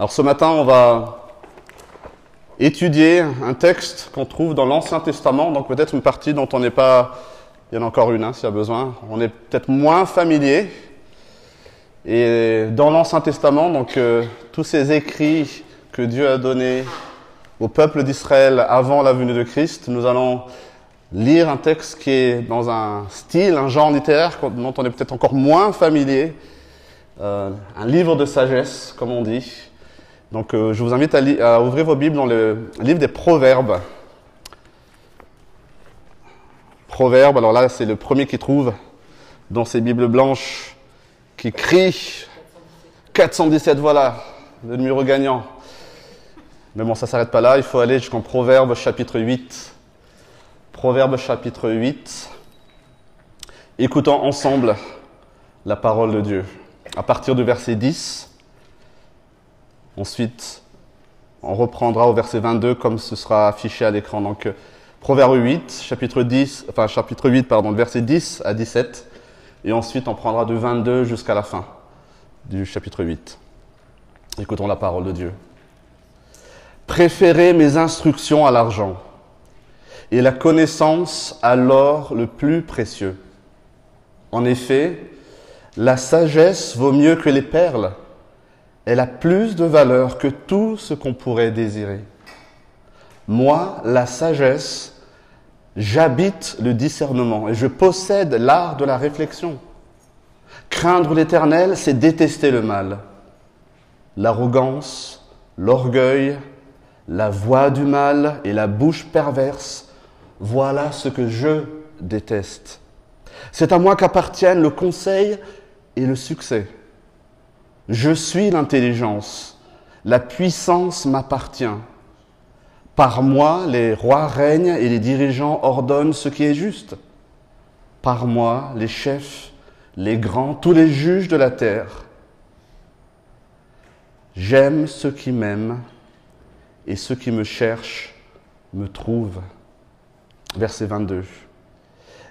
Alors ce matin, on va étudier un texte qu'on trouve dans l'Ancien Testament, donc peut-être une partie dont on n'est pas... Il y en a encore une, hein, s'il y a besoin. On est peut-être moins familier. Et dans l'Ancien Testament, donc euh, tous ces écrits que Dieu a donnés au peuple d'Israël avant la venue de Christ, nous allons lire un texte qui est dans un style, un genre littéraire dont on est peut-être encore moins familier, euh, un livre de sagesse, comme on dit. Donc euh, je vous invite à, ouvrir vos Bibles dans le livre des Proverbes. Proverbes, alors là c'est le premier qui trouve dans ces Bibles blanches qui crie 417, voilà, le numéro gagnant. Mais bon, ça ne s'arrête pas là, il faut aller jusqu'en Proverbe chapitre 8. Proverbe chapitre 8. Écoutons ensemble la parole de Dieu. À partir du verset 10, ensuite on reprendra au verset 22 comme ce sera affiché à l'écran. Donc Proverbe 8, chapitre 10, enfin chapitre 8, pardon, verset 10 à 17. Et ensuite on prendra de 22 jusqu'à la fin du chapitre 8. Écoutons la parole de Dieu. Préférez mes instructions à l'argent et la connaissance à l'or le plus précieux. En effet, la sagesse vaut mieux que les perles. Elle a plus de valeur que tout ce qu'on pourrait désirer. Moi, la sagesse, j'habite le discernement et je possède l'art de la réflexion. Craindre l'éternel, c'est détester le mal. L'arrogance, l'orgueil, la voix du mal et la bouche perverse, voilà ce que je déteste. C'est à moi qu'appartiennent le conseil et le succès. Je suis l'intelligence, la puissance m'appartient. Par moi, les rois règnent et les dirigeants ordonnent ce qui est juste. Par moi, les chefs, les grands, tous les juges de la terre. J'aime ceux qui m'aiment et ceux qui me cherchent me trouvent. Verset 22.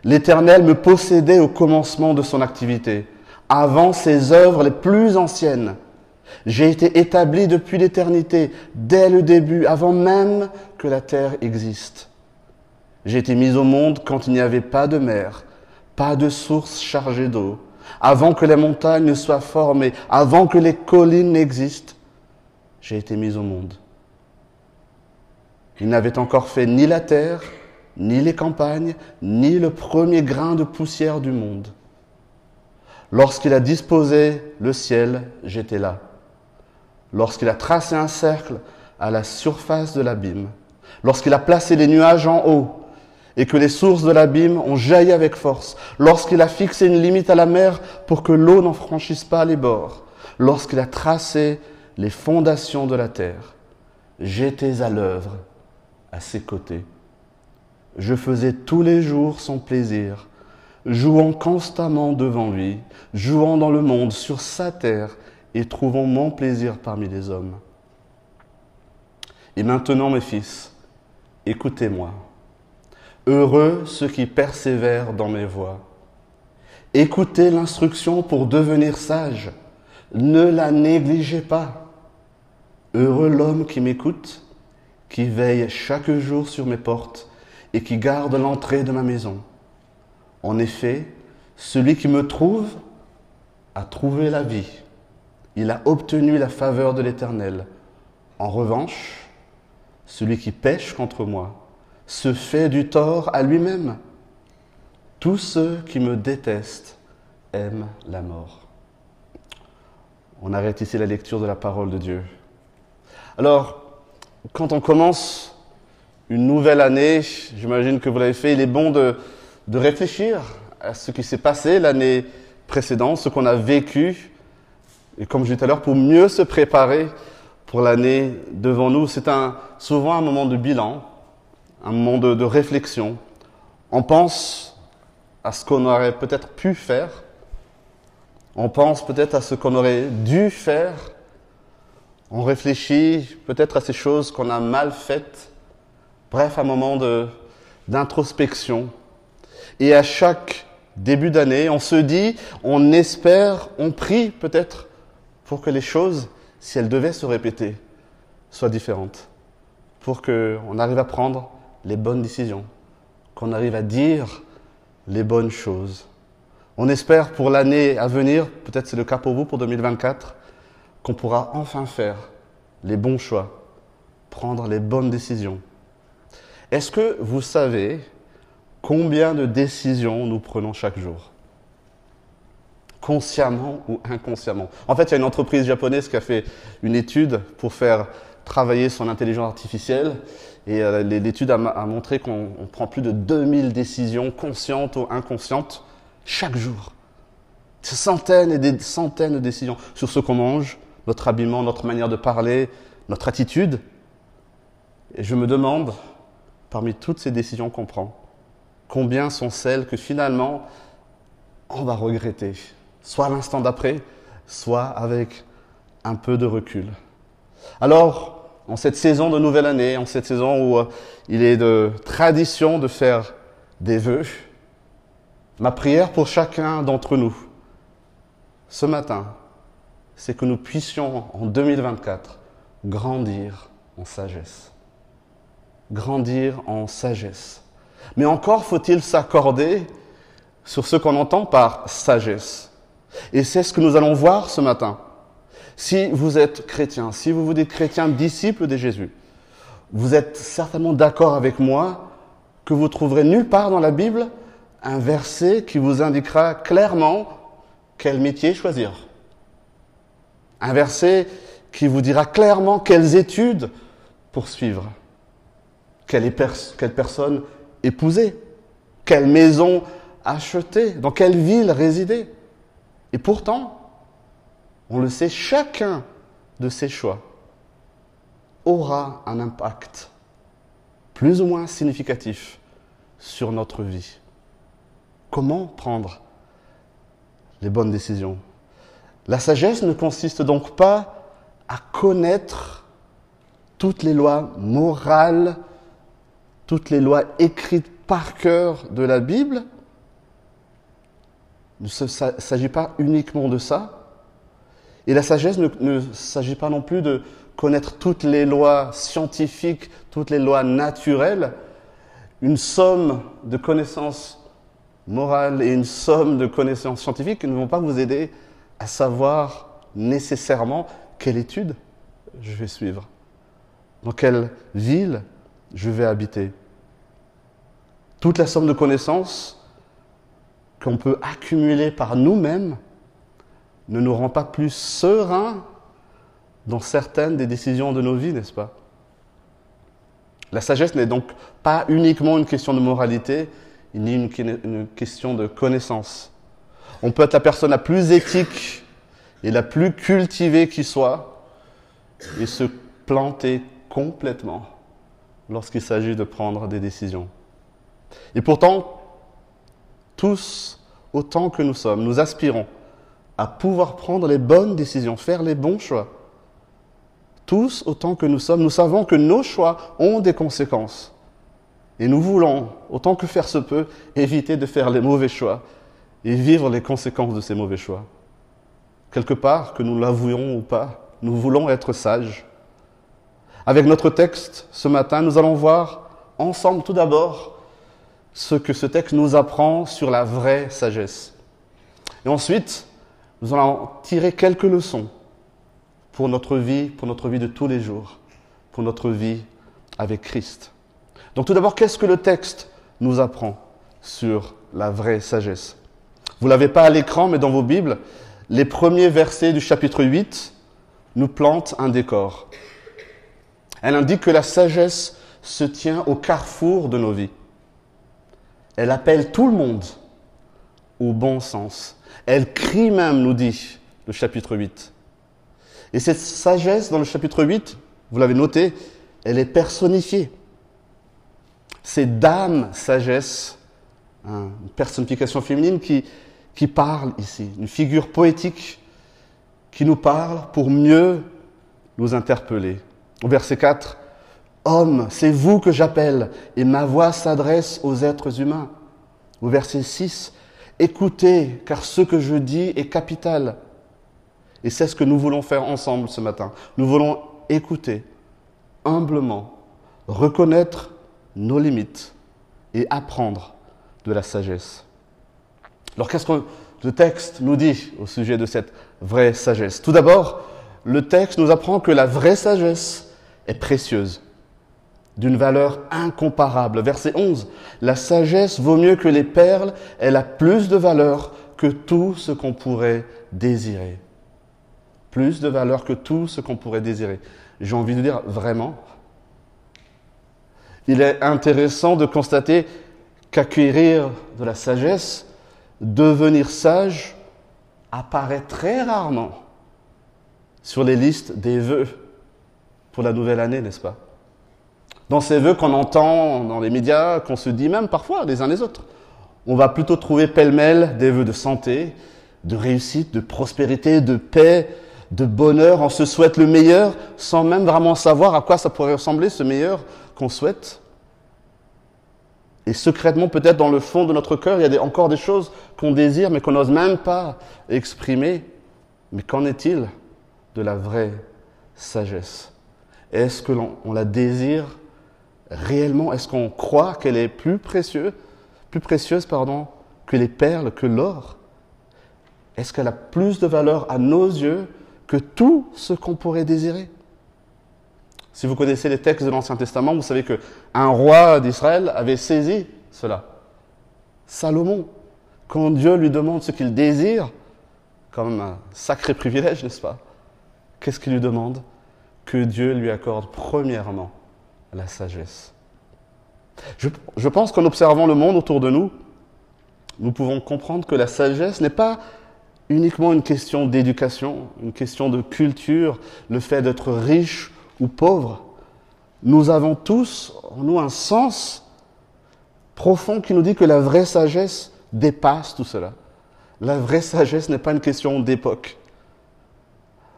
L'Éternel me possédait au commencement de son activité, avant ses œuvres les plus anciennes. J'ai été établi depuis l'éternité, dès le début, avant même que la terre existe. J'ai été mis au monde quand il n'y avait pas de mer, pas de source chargée d'eau, avant que les montagnes ne soient formées, avant que les collines n'existent. J'ai été mis au monde. Il n'avait encore fait ni la terre, ni les campagnes, ni le premier grain de poussière du monde. Lorsqu'il a disposé le ciel, j'étais là. Lorsqu'il a tracé un cercle à la surface de l'abîme, lorsqu'il a placé les nuages en haut et que les sources de l'abîme ont jailli avec force, lorsqu'il a fixé une limite à la mer pour que l'eau n'en franchisse pas les bords, lorsqu'il a tracé les fondations de la terre, j'étais à l'œuvre à ses côtés. Je faisais tous les jours son plaisir, jouant constamment devant lui, jouant dans le monde, sur sa terre, et trouvant mon plaisir parmi les hommes. Et maintenant, mes fils, écoutez-moi. Heureux ceux qui persévèrent dans mes voies. Écoutez l'instruction pour devenir sage. Ne la négligez pas. Heureux l'homme qui m'écoute qui veille chaque jour sur mes portes et qui garde l'entrée de ma maison. En effet, celui qui me trouve a trouvé la vie. Il a obtenu la faveur de l'Éternel. En revanche, celui qui pêche contre moi se fait du tort à lui-même. Tous ceux qui me détestent aiment la mort. On arrête ici la lecture de la parole de Dieu. Alors, quand on commence une nouvelle année, j'imagine que vous l'avez fait, il est bon de, de réfléchir à ce qui s'est passé l'année précédente, ce qu'on a vécu, et comme je disais tout à l'heure, pour mieux se préparer pour l'année devant nous. C'est un, souvent un moment de bilan, un moment de, de réflexion. On pense à ce qu'on aurait peut-être pu faire, on pense peut-être à ce qu'on aurait dû faire, on réfléchit peut-être à ces choses qu'on a mal faites. Bref, un moment d'introspection. Et à chaque début d'année, on se dit, on espère, on prie peut-être pour que les choses si elles devaient se répéter, soient différentes, pour qu'on arrive à prendre les bonnes décisions, qu'on arrive à dire les bonnes choses. On espère pour l'année à venir, peut-être c'est le cas pour vous pour 2024, qu'on pourra enfin faire les bons choix, prendre les bonnes décisions. Est-ce que vous savez combien de décisions nous prenons chaque jour? Consciemment ou inconsciemment? En fait, il y a une entreprise japonaise qui a fait une étude pour faire travailler son intelligence artificielle et euh, l'étude a, montré qu'on prend plus de 2000 décisions conscientes ou inconscientes chaque jour. Centaines et des centaines de décisions sur ce qu'on mange, notre habillement, notre manière de parler, notre attitude. Et je me demande, parmi toutes ces décisions qu'on prend, combien sont celles que finalement on va regretter, soit l'instant d'après, soit avec un peu de recul. Alors, en cette saison de nouvelle année, en cette saison où euh, il est de tradition de faire des vœux, ma prière pour chacun d'entre nous ce matin, c'est que nous puissions en 2024 grandir en sagesse. Grandir en sagesse. Mais encore faut-il s'accorder sur ce qu'on entend par sagesse. Et c'est ce que nous allons voir ce matin. Si vous êtes chrétien, si vous vous dites chrétien, disciple de Jésus, vous êtes certainement d'accord avec moi que vous trouverez nulle part dans la Bible un verset qui vous indiquera clairement quel métier choisir. Un verset qui vous dira clairement quelles études poursuivre, quelle, quelle personne épouser, quelle maison acheter, dans quelle ville résider. Et pourtant, on le sait, chacun de ces choix aura un impact plus ou moins significatif sur notre vie. Comment prendre les bonnes décisions? La sagesse ne consiste donc pas à connaître toutes les lois morales, toutes les lois écrites par cœur de la Bible. Il ne s'agit pas uniquement de ça, et la sagesse ne, s'agit pas non plus de connaître toutes les lois scientifiques, toutes les lois naturelles. Une somme de connaissances morales et une somme de connaissances scientifiques ne vont pas vous aider à savoir nécessairement quelle étude je vais suivre, dans quelle ville je vais habiter. Toute la somme de connaissances qu'on peut accumuler par nous-mêmes ne nous rend pas plus sereins dans certaines des décisions de nos vies, n'est-ce pas? La sagesse n'est donc pas uniquement une question de moralité, ni une, une question de connaissance. On peut être la personne la plus éthique et la plus cultivée qui soit et se planter complètement lorsqu'il s'agit de prendre des décisions. Et pourtant, tous, autant que nous sommes, nous aspirons à pouvoir prendre les bonnes décisions, faire les bons choix. Tous, autant que nous sommes, nous savons que nos choix ont des conséquences. Et nous voulons, autant que faire se peut, éviter de faire les mauvais choix et vivre les conséquences de ces mauvais choix. Quelque part, que nous l'avouions ou pas, nous voulons être sages. Avec notre texte ce matin, nous allons voir ensemble tout d'abord ce que ce texte nous apprend sur la vraie sagesse. Et ensuite, nous allons tirer quelques leçons pour notre vie, pour notre vie de tous les jours, pour notre vie avec Christ. Donc tout d'abord, qu'est-ce que le texte nous apprend sur la vraie sagesse? Vous l'avez pas à l'écran, mais dans vos Bibles, les premiers versets du chapitre 8 nous plantent un décor. Elle indique que la sagesse se tient au carrefour de nos vies. Elle appelle tout le monde au bon sens elle crie même, nous dit le chapitre 8. Et cette sagesse dans le chapitre 8, vous l'avez noté, elle est personnifiée. C'est Dame Sagesse, hein, une personnification féminine qui, qui parle ici, une figure poétique qui nous parle pour mieux nous interpeller. Au verset 4, Homme, c'est vous que j'appelle, et ma voix s'adresse aux êtres humains. Au verset 6, Écoutez, car ce que je dis est capital. Et c'est ce que nous voulons faire ensemble ce matin. Nous voulons écouter humblement, reconnaître nos limites et apprendre de la sagesse. Alors qu'est-ce que le texte nous dit au sujet de cette vraie sagesse Tout d'abord, le texte nous apprend que la vraie sagesse est précieuse, d'une valeur incomparable. Verset 11, la sagesse vaut mieux que les perles, elle a plus de valeur que tout ce qu'on pourrait désirer. Plus de valeur que tout ce qu'on pourrait désirer. J'ai envie de dire vraiment. Il est intéressant de constater qu'acquérir de la sagesse, devenir sage, apparaît très rarement sur les listes des vœux pour la nouvelle année, n'est-ce pas? Dans ces vœux qu'on entend dans les médias, qu'on se dit même parfois les uns les autres, on va plutôt trouver pêle-mêle des vœux de santé, de réussite, de prospérité, de paix, de bonheur. On se souhaite le meilleur sans même vraiment savoir à quoi ça pourrait ressembler ce meilleur qu'on souhaite. Et secrètement, peut-être dans le fond de notre cœur, il y a encore des choses qu'on désire, mais qu'on n'ose même pas exprimer. Mais qu'en est-il de la vraie sagesse? Est-ce que l'on la désire réellement? Est-ce qu'on croit qu'elle est plus précieuse, que les perles, que l'or? Est-ce qu'elle a plus de valeur à nos yeux que tout ce qu'on pourrait désirer? Si vous connaissez les textes de l'Ancien Testament, vous savez qu'un roi d'Israël avait saisi cela. Salomon, quand Dieu lui demande ce qu'il désire, comme un sacré privilège, n'est-ce pas? Qu'est-ce qu'il lui demande? Que Dieu lui accorde premièrement la sagesse. Je, je pense qu'en observant le monde autour de nous, nous pouvons comprendre que la sagesse n'est pas uniquement une question d'éducation, une question de culture, le fait d'être riche ou pauvres, nous avons tous en nous un sens profond qui nous dit que la vraie sagesse dépasse tout cela. La vraie sagesse n'est pas une question d'époque.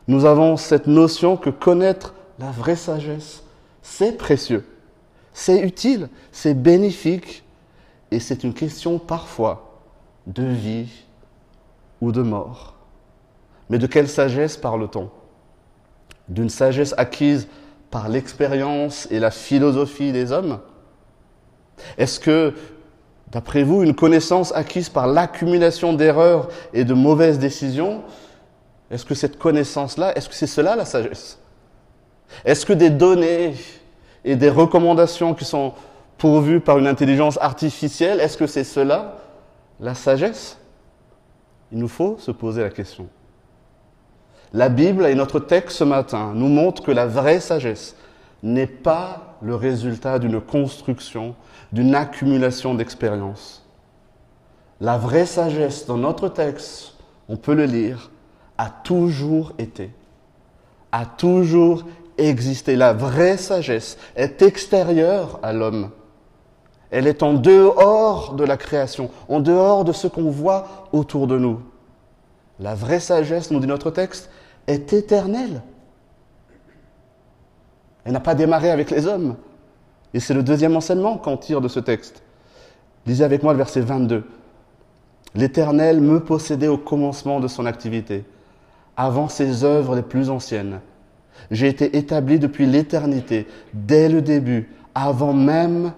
Nous avons cette notion que connaître la vraie sagesse, c'est précieux, c'est utile, c'est bénéfique, et c'est une question parfois de vie ou de mort. Mais de quelle sagesse parle-t-on? D'une sagesse acquise par l'expérience et la philosophie des hommes? Est-ce que, d'après vous, une connaissance acquise par l'accumulation d'erreurs et de mauvaises décisions, est-ce que cette connaissance-là, est-ce que c'est cela la sagesse? Est-ce que des données et des recommandations qui sont pourvues par une intelligence artificielle, est-ce que c'est cela la sagesse? Il nous faut se poser la question. La Bible et notre texte ce matin nous montrent que la vraie sagesse n'est pas le résultat d'une construction, d'une accumulation d'expériences. La vraie sagesse dans notre texte, on peut le lire, a toujours été, a toujours existé. La vraie sagesse est extérieure à l'homme. Elle est en dehors de la création, en dehors de ce qu'on voit autour de nous. La vraie sagesse, nous dit notre texte, est éternelle. Elle n'a pas démarré avec les hommes. Et c'est le deuxième enseignement qu'on tire de ce texte. Lisez avec moi le verset 22. L'Éternel me possédait au commencement de son activité, avant ses œuvres les plus anciennes. J'ai été établi depuis l'éternité, dès le début, avant même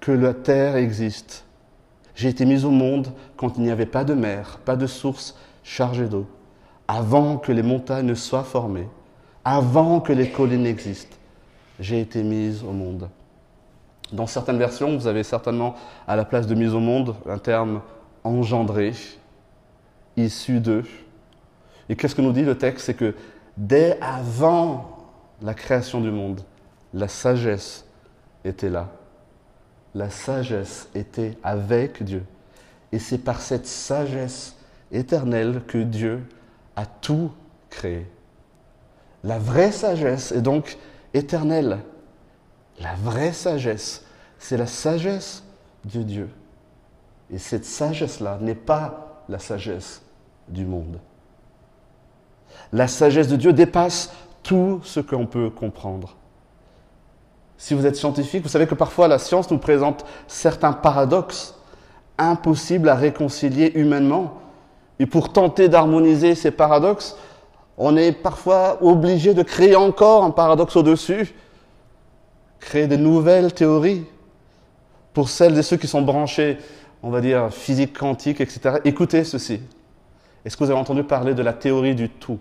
que la terre existe. J'ai été mis au monde quand il n'y avait pas de mer, pas de source chargée d'eau avant que les montagnes ne soient formées, avant que les collines existent, j'ai été mise au monde. Dans certaines versions, vous avez certainement à la place de mise au monde un terme engendré, issu d'eux. Et qu'est-ce que nous dit le texte? C'est que dès avant la création du monde, la sagesse était là. La sagesse était avec Dieu. Et c'est par cette sagesse éternelle que Dieu a tout créé. La vraie sagesse est donc éternelle. La vraie sagesse, c'est la sagesse de Dieu. Et cette sagesse-là n'est pas la sagesse du monde. La sagesse de Dieu dépasse tout ce qu'on peut comprendre. Si vous êtes scientifique, vous savez que parfois la science nous présente certains paradoxes impossibles à réconcilier humainement et pour tenter d'harmoniser ces paradoxes, On est parfois obligé de créer encore un paradoxe au-dessus, créer de nouvelles théories. Pour celles et ceux qui sont branchés, on va dire, physique quantique, etc., écoutez ceci. Est-ce que vous avez entendu parler de la théorie du tout?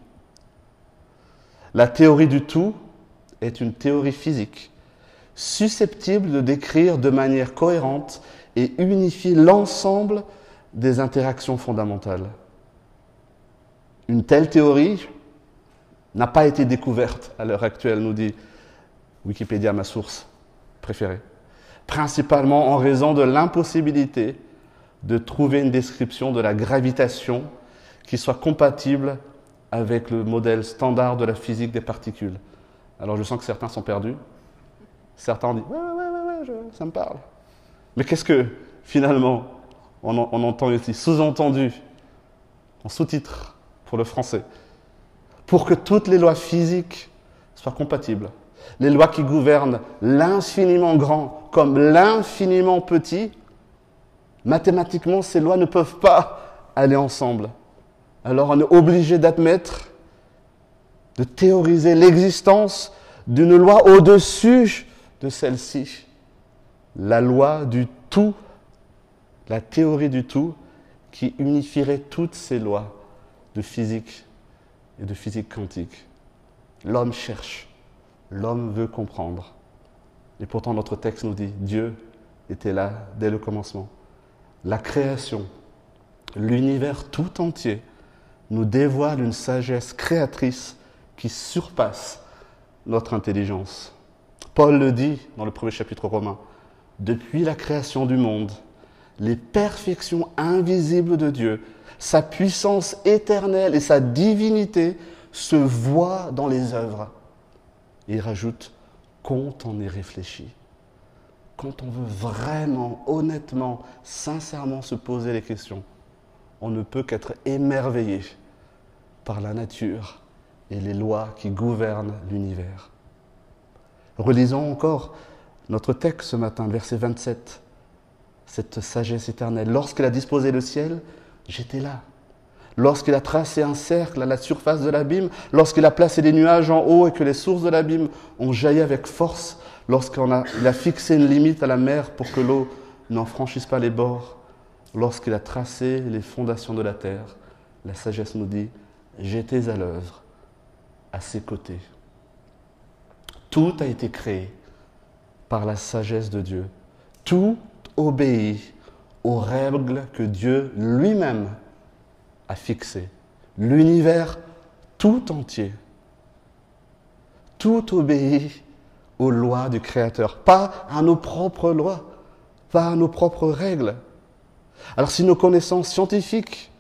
La théorie du tout est une théorie physique susceptible de décrire de manière cohérente et unifier l'ensemble des interactions fondamentales. Une telle théorie n'a pas été découverte à l'heure actuelle, nous dit Wikipédia, ma source préférée, principalement en raison de l'impossibilité de trouver une description de la gravitation qui soit compatible avec le modèle standard de la physique des particules. Alors je sens que certains sont perdus. Certains dit Ouais, ouais, ouais, ouais, ça me parle. Mais qu'est-ce que finalement on, on entend ici? Sous-entendu, en sous-titre pour le français, pour que toutes les lois physiques soient compatibles. Les lois qui gouvernent l'infiniment grand comme l'infiniment petit, mathématiquement, ces lois ne peuvent pas aller ensemble. Alors on est obligé d'admettre, de théoriser l'existence d'une loi au-dessus de celle-ci, la loi du tout, la théorie du tout qui unifierait toutes ces lois de physique et de physique quantique. L'homme cherche, l'homme veut comprendre. Et pourtant notre texte nous dit, Dieu était là dès le commencement. La création, l'univers tout entier nous dévoile une sagesse créatrice qui surpasse notre intelligence. Paul le dit dans le premier chapitre romain, depuis la création du monde, les perfections invisibles de Dieu, sa puissance éternelle et sa divinité se voient dans les œuvres. Il rajoute, quand on y réfléchit, quand on veut vraiment, honnêtement, sincèrement se poser les questions, on ne peut qu'être émerveillé par la nature et les lois qui gouvernent l'univers. Relisons encore notre texte ce matin, verset 27. Cette sagesse éternelle. Lorsqu'il a disposé le ciel, j'étais là. Lorsqu'il a tracé un cercle à la surface de l'abîme, lorsqu'il a placé des nuages en haut et que les sources de l'abîme ont jailli avec force, lorsqu'il a, a fixé une limite à la mer pour que l'eau n'en franchisse pas les bords, lorsqu'il a tracé les fondations de la terre, la sagesse nous dit, j'étais à l'œuvre, à ses côtés. Tout a été créé par la sagesse de Dieu. Tout obéit aux règles que Dieu lui-même a fixées. L'univers tout entier. Tout obéit aux lois du Créateur, pas à nos propres lois, pas à nos propres règles. Alors si nos connaissances scientifiques,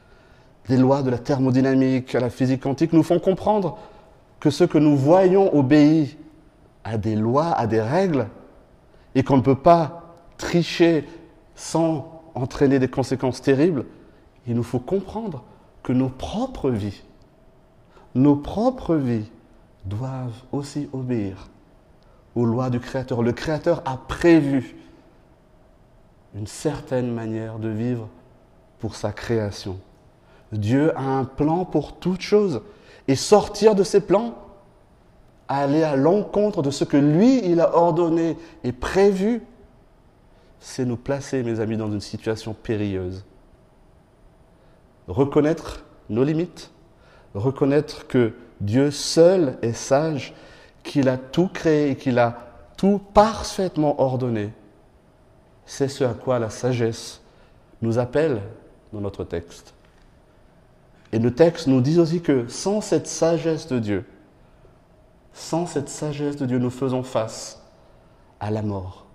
les lois de la thermodynamique, à la physique quantique, nous font comprendre que ce que nous voyons obéit à des lois, à des règles, et qu'on ne peut pas tricher sans entraîner des conséquences terribles, il nous faut comprendre que nos propres vies, nos propres vies doivent aussi obéir aux lois du Créateur. Le Créateur a prévu une certaine manière de vivre pour sa création. Dieu a un plan pour toute chose. Et sortir de ses plans, aller à l'encontre de ce que lui, il a ordonné et prévu, c'est nous placer, mes amis, dans une situation périlleuse. Reconnaître nos limites, reconnaître que Dieu seul est sage, qu'il a tout créé et qu'il a tout parfaitement ordonné. C'est ce à quoi la sagesse nous appelle dans notre texte. Et le texte nous dit aussi que sans cette sagesse de Dieu, sans cette sagesse de Dieu, nous faisons face à la mort.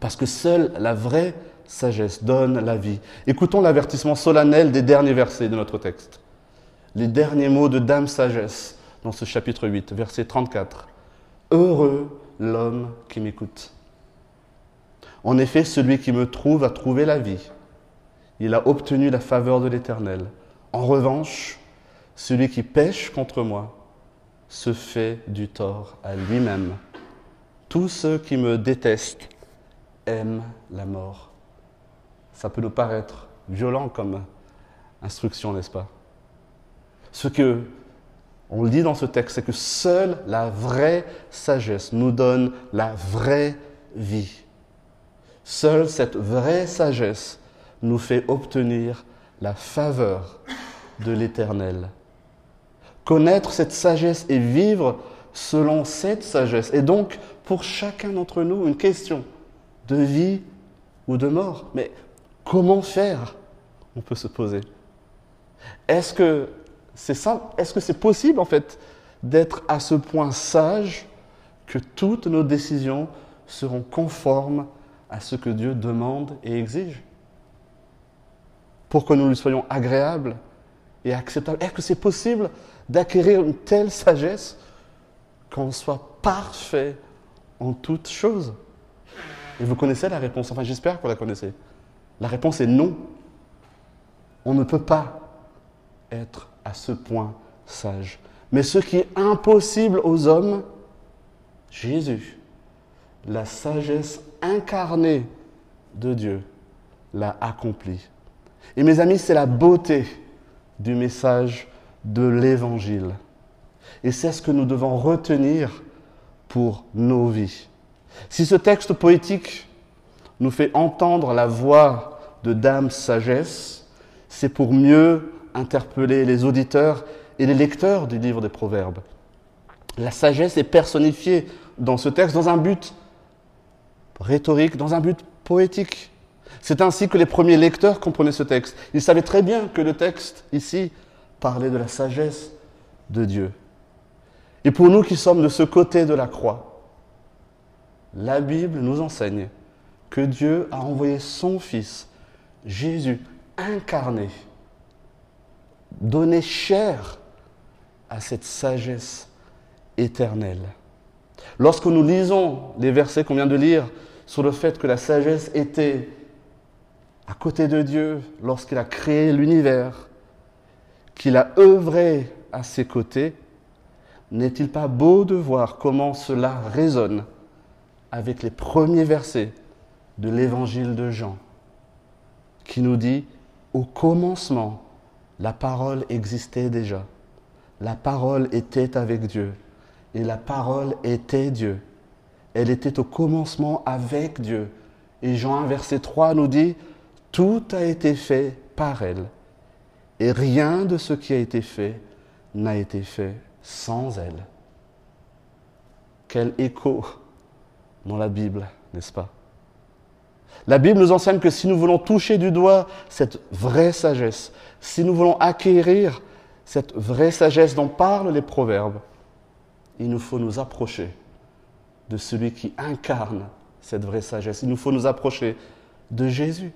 Parce que seule la vraie sagesse donne la vie. Écoutons l'avertissement solennel des derniers versets de notre texte. Les derniers mots de Dame Sagesse dans ce chapitre 8, verset 34. Heureux l'homme qui m'écoute. En effet, celui qui me trouve a trouvé la vie. Il a obtenu la faveur de l'Éternel. En revanche, celui qui pêche contre moi se fait du tort à lui-même. Tous ceux qui me détestent aiment la mort. Ça peut nous paraître violent comme instruction, n'est-ce pas? Ce que on le dit dans ce texte, c'est que seule la vraie sagesse nous donne la vraie vie. Seule cette vraie sagesse nous fait obtenir la faveur de l'Éternel. Connaître cette sagesse et vivre selon cette sagesse est donc pour chacun d'entre nous une question de vie ou de mort. Mais comment faire On peut se poser. Est-ce que c'est possible en fait d'être à ce point sage que toutes nos décisions seront conformes à ce que Dieu demande et exige Pour que nous lui soyons agréables et acceptables. Est-ce que c'est possible d'acquérir une telle sagesse qu'on soit parfait en toutes choses? Et vous connaissez la réponse, enfin j'espère que vous la connaissez. La réponse est non. On ne peut pas être à ce point sage. Mais ce qui est impossible aux hommes, Jésus, la sagesse incarnée de Dieu, l'a accompli. Et mes amis, c'est la beauté du message de l'Évangile. Et c'est ce que nous devons retenir pour nos vies. Si ce texte poétique nous fait entendre la voix de Dame Sagesse, c'est pour mieux interpeller les auditeurs et les lecteurs du livre des Proverbes. La sagesse est personnifiée dans ce texte dans un but rhétorique, dans un but poétique. C'est ainsi que les premiers lecteurs comprenaient ce texte. Ils savaient très bien que le texte, ici, parlait de la sagesse de Dieu. Et pour nous qui sommes de ce côté de la croix, la Bible nous enseigne que Dieu a envoyé son Fils, Jésus, incarné, donné chair à cette sagesse éternelle. Lorsque nous lisons les versets qu'on vient de lire sur le fait que la sagesse était à côté de Dieu lorsqu'il a créé l'univers, qu'il a œuvré à ses côtés, n'est-il pas beau de voir comment cela résonne avec les premiers versets de l'évangile de Jean, qui nous dit, au commencement, la parole existait déjà. La parole était avec Dieu. Et la parole était Dieu. Elle était au commencement avec Dieu. Et Jean 1, verset 3 nous dit, Tout a été fait par elle. Et rien de ce qui a été fait n'a été fait sans elle. Quel écho dans la Bible, n'est-ce pas? La Bible nous enseigne que si nous voulons toucher du doigt cette vraie sagesse, si nous voulons acquérir cette vraie sagesse dont parlent les proverbes, il nous faut nous approcher de celui qui incarne cette vraie sagesse. Il nous faut nous approcher de Jésus.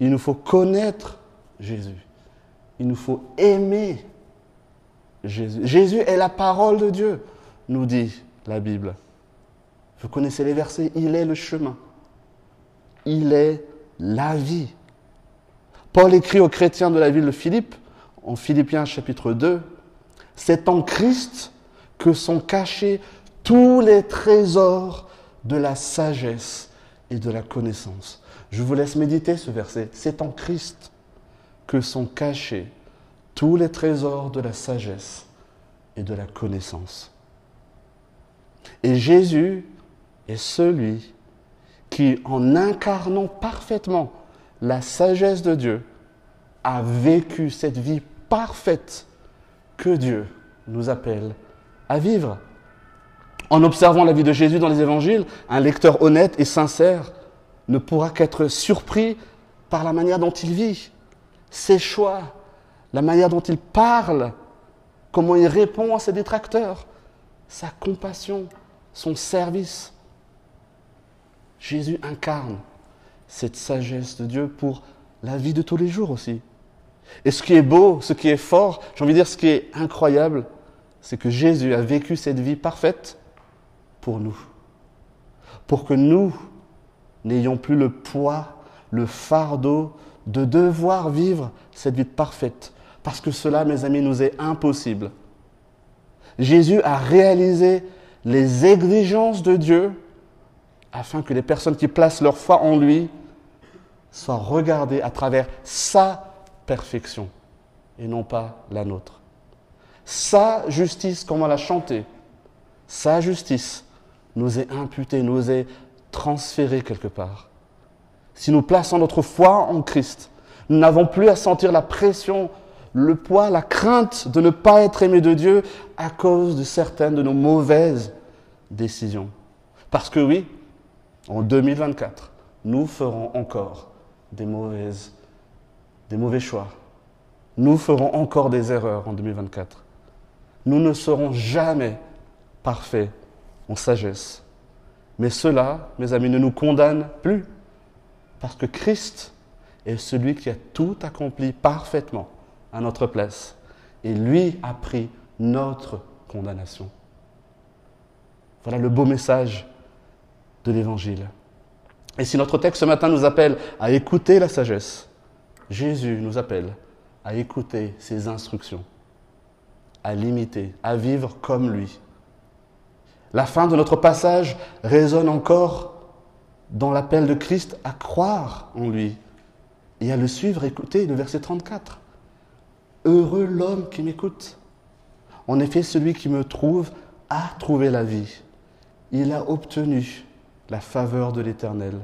Il nous faut connaître Jésus. Il nous faut aimer Jésus. Jésus est la parole de Dieu, nous dit la Bible. Vous connaissez les versets, il est le chemin. Il est la vie. Paul écrit aux chrétiens de la ville de Philippe, en Philippiens chapitre 2, C'est en Christ que sont cachés tous les trésors de la sagesse et de la connaissance. Je vous laisse méditer ce verset. C'est en Christ que sont cachés tous les trésors de la sagesse et de la connaissance. Et Jésus est celui qui, en incarnant parfaitement la sagesse de Dieu, a vécu cette vie parfaite que Dieu nous appelle à vivre. En observant la vie de Jésus dans les évangiles, un lecteur honnête et sincère ne pourra qu'être surpris par la manière dont il vit, ses choix, la manière dont il parle, comment il répond à ses détracteurs, sa compassion, son service. Jésus incarne cette sagesse de Dieu pour la vie de tous les jours aussi. Et ce qui est beau, ce qui est fort, j'ai envie de dire ce qui est incroyable, c'est que Jésus a vécu cette vie parfaite pour nous. Pour que nous n'ayons plus le poids, le fardeau de devoir vivre cette vie parfaite parce que cela, mes amis, nous est impossible. Jésus a réalisé les exigences de Dieu afin que les personnes qui placent leur foi en lui soient regardées à travers sa perfection et non pas la nôtre. sa justice, comme on l'a chanté, sa justice nous est imputée, nous est transférée quelque part. Si nous plaçons notre foi en Christ, nous n'avons plus à sentir la pression, le poids, la crainte de ne pas être aimé de Dieu à cause de certaines de nos mauvaises décisions. Parce que oui, en 2024, nous ferons encore des mauvaises, des mauvais choix. Nous ferons encore des erreurs en 2024. Nous ne serons jamais parfaits en sagesse. Mais cela, mes amis, ne nous condamne plus. Parce que Christ est celui qui a tout accompli parfaitement à notre place. Et lui a pris notre condamnation. Voilà le beau message de l'Évangile. Et si notre texte ce matin nous appelle à écouter la sagesse, Jésus nous appelle à écouter ses instructions, à l'imiter, à vivre comme lui. La fin de notre passage résonne encore dans l'appel de Christ à croire en lui et à le suivre. Écoutez le verset 34. Heureux l'homme qui m'écoute. En effet, celui qui me trouve a trouvé la vie. Il a obtenu la faveur de l'Éternel.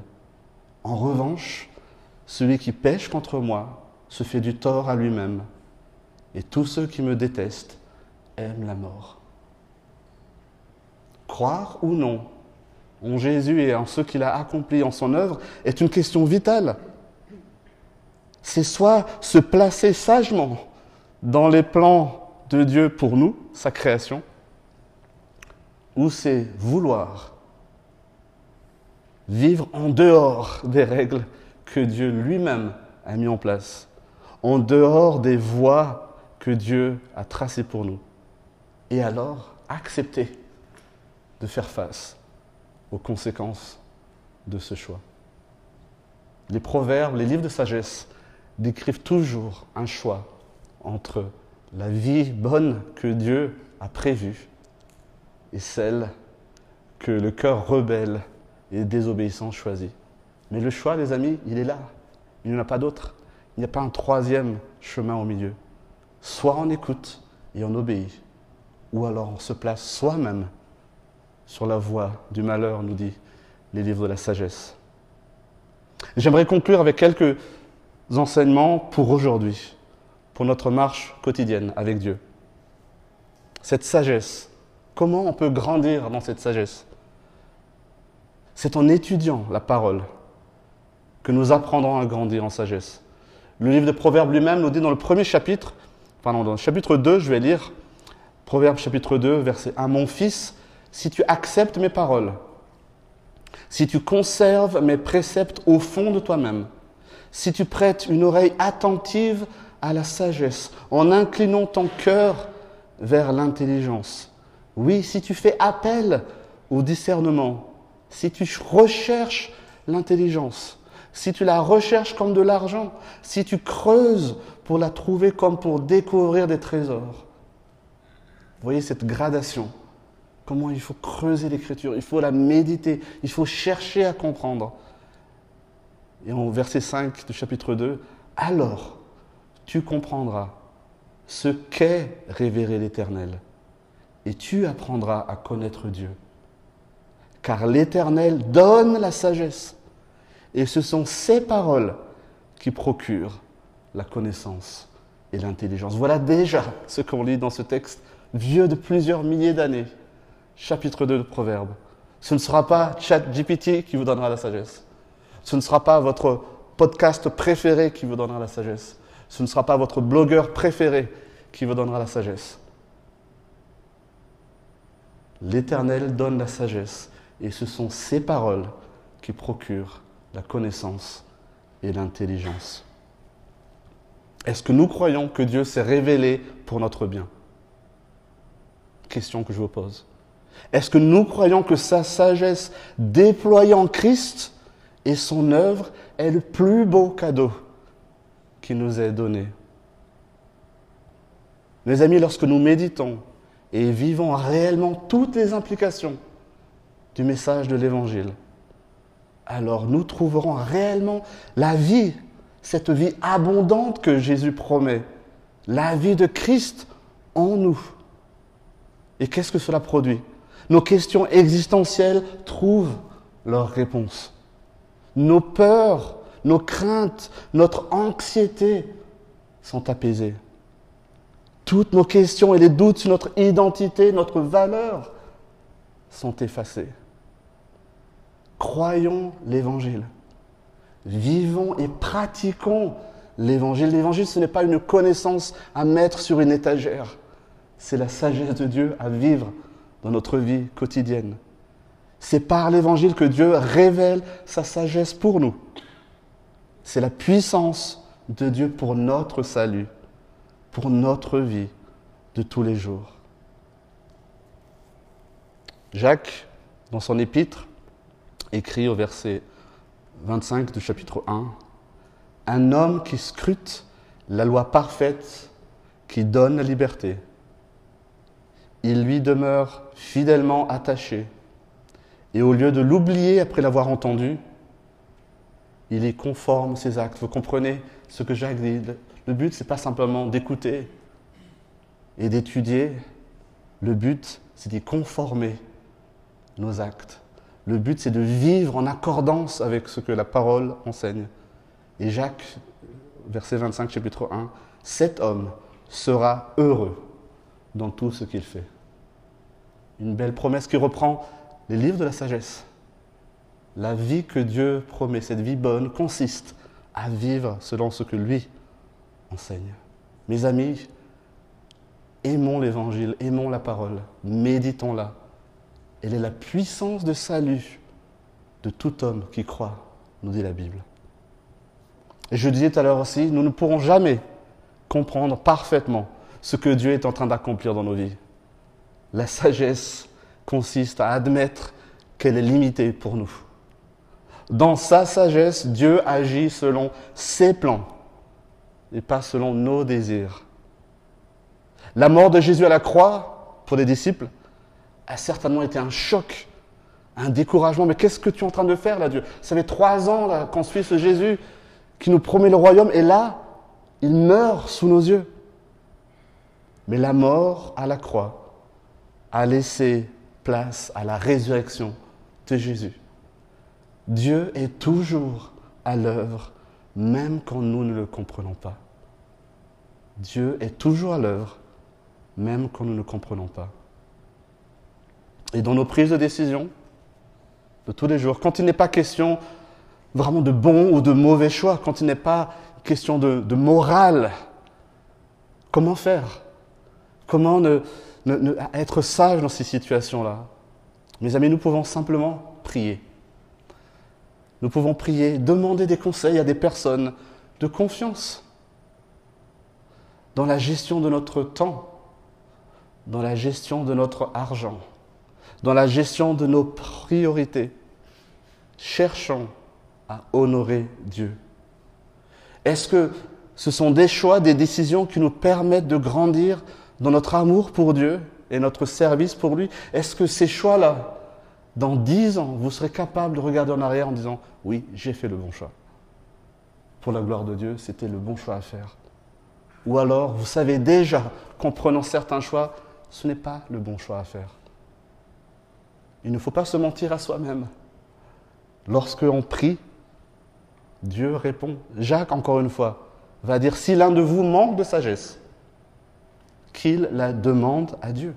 En revanche, celui qui pêche contre moi se fait du tort à lui-même, et tous ceux qui me détestent aiment la mort. Croire ou non en Jésus et en ce qu'il a accompli en son œuvre est une question vitale. C'est soit se placer sagement dans les plans de Dieu pour nous, sa création, ou c'est vouloir vivre en dehors des règles que Dieu lui-même a mis en place, en dehors des voies que Dieu a tracées pour nous. Et alors, accepter de faire face aux conséquences de ce choix. Les proverbes, les livres de sagesse décrivent toujours un choix entre la vie bonne que Dieu a prévue et celle que le cœur rebelle et désobéissance choisie. Mais le choix, les amis, il est là. Il n'y en a pas d'autre. Il n'y a pas un troisième chemin au milieu. Soit on écoute et on obéit, ou alors on se place soi-même sur la voie du malheur, nous dit les livres de la sagesse. J'aimerais conclure avec quelques enseignements pour aujourd'hui, pour notre marche quotidienne avec Dieu. Cette sagesse, comment on peut grandir dans cette sagesse? C'est en étudiant la parole que nous apprendrons à grandir en sagesse. Le livre de Proverbes lui-même nous dit dans le premier chapitre, pardon, dans le chapitre 2, je vais lire Proverbes chapitre 2, verset 1, Mon fils, si tu acceptes mes paroles, si tu conserves mes préceptes au fond de toi-même, si tu prêtes une oreille attentive à la sagesse, en inclinant ton cœur vers l'intelligence, oui, si tu fais appel au discernement, si tu recherches l'intelligence, si tu la recherches comme de l'argent, si tu creuses pour la trouver comme pour découvrir des trésors. Voyez cette gradation Comment il faut creuser l'écriture, il faut la méditer, il faut chercher à comprendre. Et en verset 5 du chapitre 2, alors tu comprendras ce qu'est révérer l'Éternel et tu apprendras à connaître Dieu car l'Éternel donne la sagesse. Et ce sont ces paroles qui procurent la connaissance et l'intelligence. Voilà déjà ce qu'on lit dans ce texte vieux de plusieurs milliers d'années, chapitre 2 de Proverbes. Ce ne sera pas ChatGPT qui vous donnera la sagesse. Ce ne sera pas votre podcast préféré qui vous donnera la sagesse. Ce ne sera pas votre blogueur préféré qui vous donnera la sagesse. L'Éternel donne la sagesse et ce sont ces paroles qui procurent la connaissance et l'intelligence. Est-ce que nous croyons que Dieu s'est révélé pour notre bien? Question que je vous pose. Est-ce que nous croyons que sa sagesse déployée en Christ et son œuvre est le plus beau cadeau qui nous est donné? Mes amis, lorsque nous méditons et vivons réellement toutes les implications du message de l'Évangile, alors nous trouverons réellement la vie, cette vie abondante que Jésus promet, la vie de Christ en nous. Et qu'est-ce que cela produit? Nos questions existentielles trouvent leur réponse. Nos peurs, nos craintes, notre anxiété sont apaisées. Toutes nos questions et les doutes sur notre identité, notre valeur sont effacés. Croyons l'Évangile. Vivons et pratiquons l'Évangile. L'Évangile, ce n'est pas une connaissance à mettre sur une étagère. C'est la sagesse de Dieu à vivre dans notre vie quotidienne. C'est par l'Évangile que Dieu révèle sa sagesse pour nous. C'est la puissance de Dieu pour notre salut, pour notre vie de tous les jours. Jacques, dans son épître, écrit au verset 25 du chapitre 1, Un homme qui scrute la loi parfaite qui donne la liberté. Il lui demeure fidèlement attaché, et au lieu de l'oublier après l'avoir entendu, il y conforme ses actes. Vous comprenez ce que Jacques dit Le but, ce n'est pas simplement d'écouter et d'étudier. Le but, c'est d'y conformer nos actes. Le but, c'est de vivre en accordance avec ce que la parole enseigne. Et Jacques, verset 25, chapitre 1, cet homme sera heureux dans tout ce qu'il fait. Une belle promesse qui reprend les livres de la sagesse. La vie que Dieu promet, cette vie bonne, consiste à vivre selon ce que lui enseigne. Mes amis, aimons l'évangile, aimons la parole, méditons-la, elle est la puissance de salut de tout homme qui croit, nous dit la Bible. Et je disais tout à l'heure aussi, nous ne pourrons jamais comprendre parfaitement ce que Dieu est en train d'accomplir dans nos vies. La sagesse consiste à admettre qu'elle est limitée pour nous. Dans sa sagesse, Dieu agit selon ses plans et pas selon nos désirs. La mort de Jésus à la croix, pour les disciples, a certainement été un choc, un découragement. Mais qu'est-ce que tu es en train de faire là, Dieu? Ça fait trois ans qu'on suit ce Jésus qui nous promet le royaume et là, il meurt sous nos yeux. Mais la mort à la croix a laissé place à la résurrection de Jésus. Dieu est toujours à l'œuvre, même quand nous ne le comprenons pas. Dieu est toujours à l'œuvre, même quand nous ne comprenons pas. Et dans nos prises de décision de tous les jours, quand il n'est pas question vraiment de bon ou de mauvais choix, quand il n'est pas question de, morale, comment faire Comment être sage dans ces situations-là? Mes amis, nous pouvons simplement prier. Nous pouvons prier, demander des conseils à des personnes de confiance dans la gestion de notre temps, dans la gestion de notre argent, dans la gestion de nos priorités. Cherchons à honorer Dieu. Est-ce que ce sont des choix, des décisions qui nous permettent de grandir dans notre amour pour Dieu et notre service pour lui Est-ce que ces choix-là, dans dix ans, vous serez capable de regarder en arrière en disant oui, j'ai fait le bon choix Pour la gloire de Dieu, c'était le bon choix à faire. Ou alors, vous savez déjà qu'en prenant certains choix, ce n'est pas le bon choix à faire. Il ne faut pas se mentir à soi-même. Lorsque on prie, Dieu répond. Jacques, encore une fois, va dire, si l'un de vous manque de sagesse, qu'il la demande à Dieu,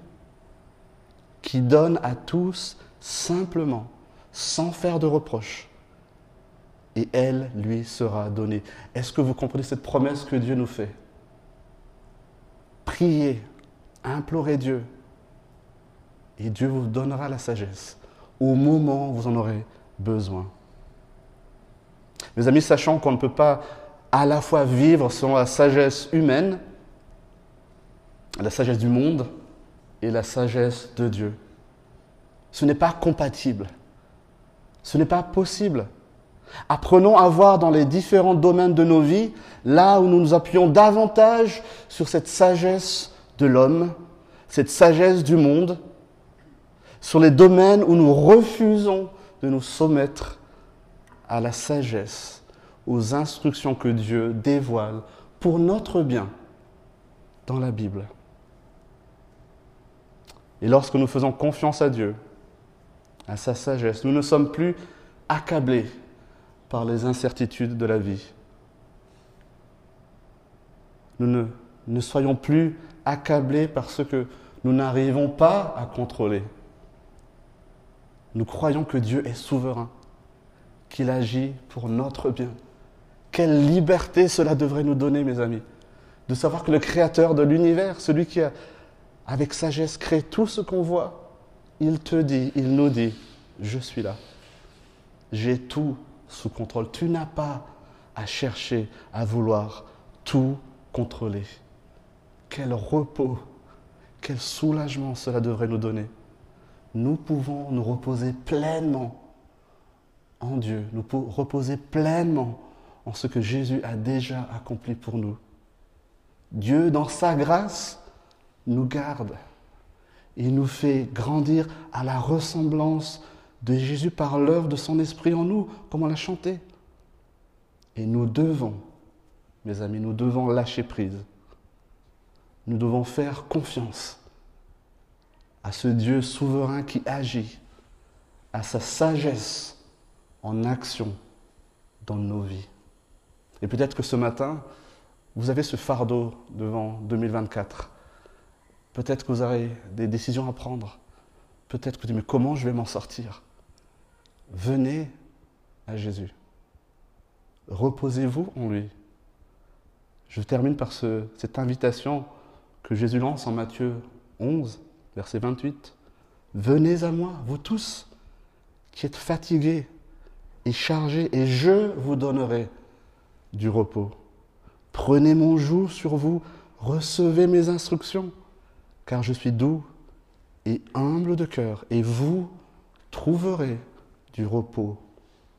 qui donne à tous simplement, sans faire de reproches, et elle lui sera donnée. Est-ce que vous comprenez cette promesse que Dieu nous fait? Priez, implorez Dieu, et Dieu vous donnera la sagesse au moment où vous en aurez besoin. Mes amis, sachant qu'on ne peut pas à la fois vivre selon la sagesse humaine, la sagesse du monde et la sagesse de Dieu. Ce n'est pas compatible. Ce n'est pas possible. Apprenons à voir dans les différents domaines de nos vies, là où nous nous appuyons davantage sur cette sagesse de l'homme, cette sagesse du monde, sur les domaines où nous refusons de nous soumettre à la sagesse, aux instructions que Dieu dévoile pour notre bien dans la Bible. Et lorsque nous faisons confiance à Dieu, à sa sagesse, nous ne sommes plus accablés par les incertitudes de la vie. Nous ne, soyons plus accablés par ce que nous n'arrivons pas à contrôler. Nous croyons que Dieu est souverain, qu'il agit pour notre bien. Quelle liberté cela devrait nous donner, mes amis, de savoir que le Créateur de l'univers, celui qui a, avec sagesse, créé tout ce qu'on voit, il te dit, il nous dit, je suis là. J'ai tout sous contrôle. Tu n'as pas à chercher, à vouloir tout contrôler. Quel repos, quel soulagement cela devrait nous donner. Nous pouvons nous reposer pleinement en Dieu, nous pouvons reposer pleinement en ce que Jésus a déjà accompli pour nous. Dieu, dans sa grâce, nous garde. Il nous fait grandir à la ressemblance de Jésus par l'œuvre de son esprit en nous, comme on l'a chanté. Et nous devons, mes amis, nous devons lâcher prise. Nous devons faire confiance à ce Dieu souverain qui agit, à sa sagesse en action dans nos vies. Et peut-être que ce matin, vous avez ce fardeau devant 2024. Peut-être que vous avez des décisions à prendre. Peut-être que vous dites, mais comment je vais m'en sortir? Venez à Jésus. Reposez-vous en lui. Je termine par cette invitation que Jésus lance en Matthieu 11, verset 28. Venez à moi, vous tous qui êtes fatigués et chargés, et je vous donnerai du repos. Prenez mon joug sur vous, recevez mes instructions, car je suis doux et humble de cœur, et vous trouverez du repos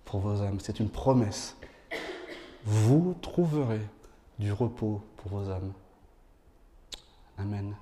pour vos âmes. C'est une promesse. Vous trouverez du repos pour vos âmes. Amen.